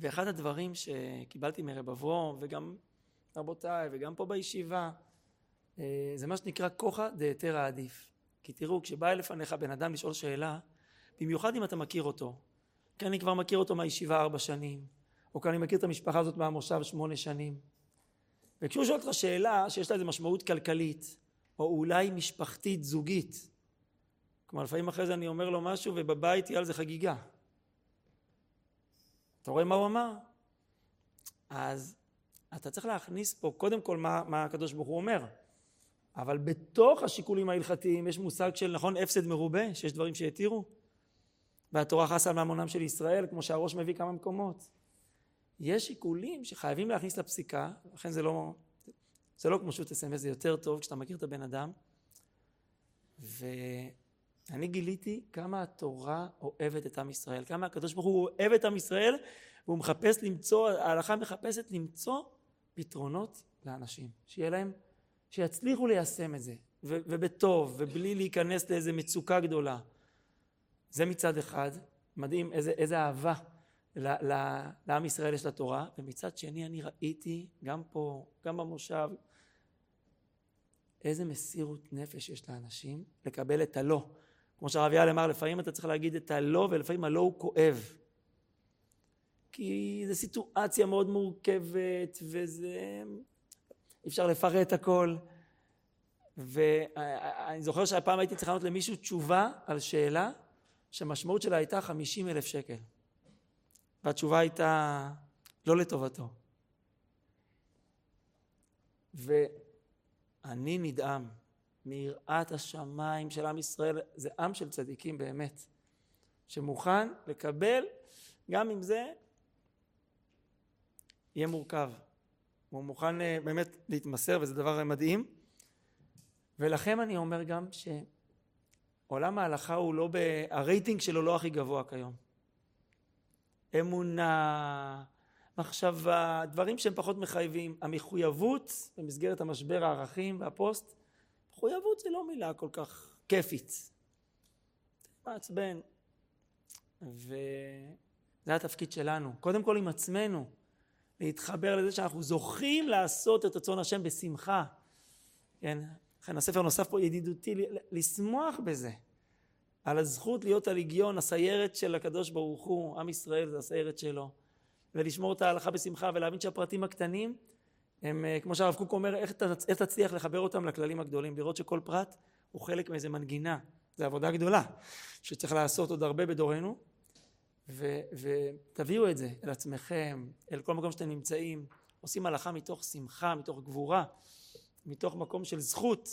ואחד הדברים שקיבלתי מרב אברום, וגם רבותיי, וגם פה בישיבה, אה, זה מה שנקרא כוחא דהיתרא עדיף. כי תראו, כשבא לפניך בן אדם לשאול שאלה, במיוחד אם אתה מכיר אותו, כי אני כבר מכיר אותו מהישיבה ארבע שנים, או כי אני מכיר את המשפחה הזאת מהמושב שמונה שנים, וכשהוא שואל אותך שאלה שיש לה איזה משמעות כלכלית, או אולי משפחתית זוגית, כלומר לפעמים אחרי זה אני אומר לו משהו ובבית תהיה על זה חגיגה. אתה רואה מה הוא אמר? אז אתה צריך להכניס פה קודם כל מה, מה הקדוש ברוך הוא אומר. אבל בתוך השיקולים ההלכתיים יש מושג של נכון הפסד מרובה, שיש דברים שהתירו. והתורה חסה על ממונם של ישראל, כמו שהראש מביא כמה מקומות. יש שיקולים שחייבים להכניס לפסיקה, לכן זה לא, זה לא כמו שו"ת אס.אם.אס, זה יותר טוב כשאתה מכיר את הבן אדם. ואני גיליתי כמה התורה אוהבת את עם ישראל, כמה הקדוש ברוך הוא אוהב את עם ישראל, והוא מחפש למצוא, ההלכה מחפשת למצוא פתרונות לאנשים, שיהיה להם, שיצליחו ליישם את זה, ו- ובטוב, ובלי להיכנס לאיזה מצוקה גדולה. זה מצד אחד, מדהים איזה, איזה אהבה לעם ישראל יש לתורה, ומצד שני אני ראיתי גם פה, גם במושב, איזה מסירות נפש יש לאנשים לקבל את הלא. כמו שהרב יעל אמר, לפעמים אתה צריך להגיד את הלא, ולפעמים הלא הוא כואב. כי זו סיטואציה מאוד מורכבת, וזה... אפשר לפרט הכל. ואני זוכר שהפעם הייתי צריך לענות למישהו תשובה על שאלה שהמשמעות שלה הייתה חמישים אלף שקל. והתשובה הייתה לא לטובתו. ואני נדהם מיראת השמיים של עם ישראל, זה עם של צדיקים באמת, שמוכן לקבל, גם אם זה יהיה מורכב. הוא מוכן אה, באמת להתמסר וזה דבר מדהים. ולכם אני אומר גם שעולם ההלכה הוא לא, ב... הרייטינג שלו לא הכי גבוה כיום. אמונה, מחשבה, דברים שהם פחות מחייבים. המחויבות במסגרת המשבר הערכים והפוסט, מחויבות זה לא מילה כל כך כיפית. מעצבן. וזה התפקיד שלנו. קודם כל עם עצמנו, להתחבר לזה שאנחנו זוכים לעשות את רצון השם בשמחה. כן? לכן הספר נוסף פה ידידותי, לשמוח בזה. על הזכות להיות הליגיון, הסיירת של הקדוש ברוך הוא, עם ישראל זה הסיירת שלו, ולשמור את ההלכה בשמחה ולהבין שהפרטים הקטנים הם, אה, כמו שהרב קוק אומר, איך, איך תצליח לחבר אותם לכללים הגדולים, לראות שכל פרט הוא חלק מאיזה מנגינה, זו עבודה גדולה שצריך לעשות עוד הרבה בדורנו, ו, ותביאו את זה אל עצמכם, אל כל מקום שאתם נמצאים, עושים הלכה מתוך שמחה, מתוך גבורה, מתוך מקום של זכות,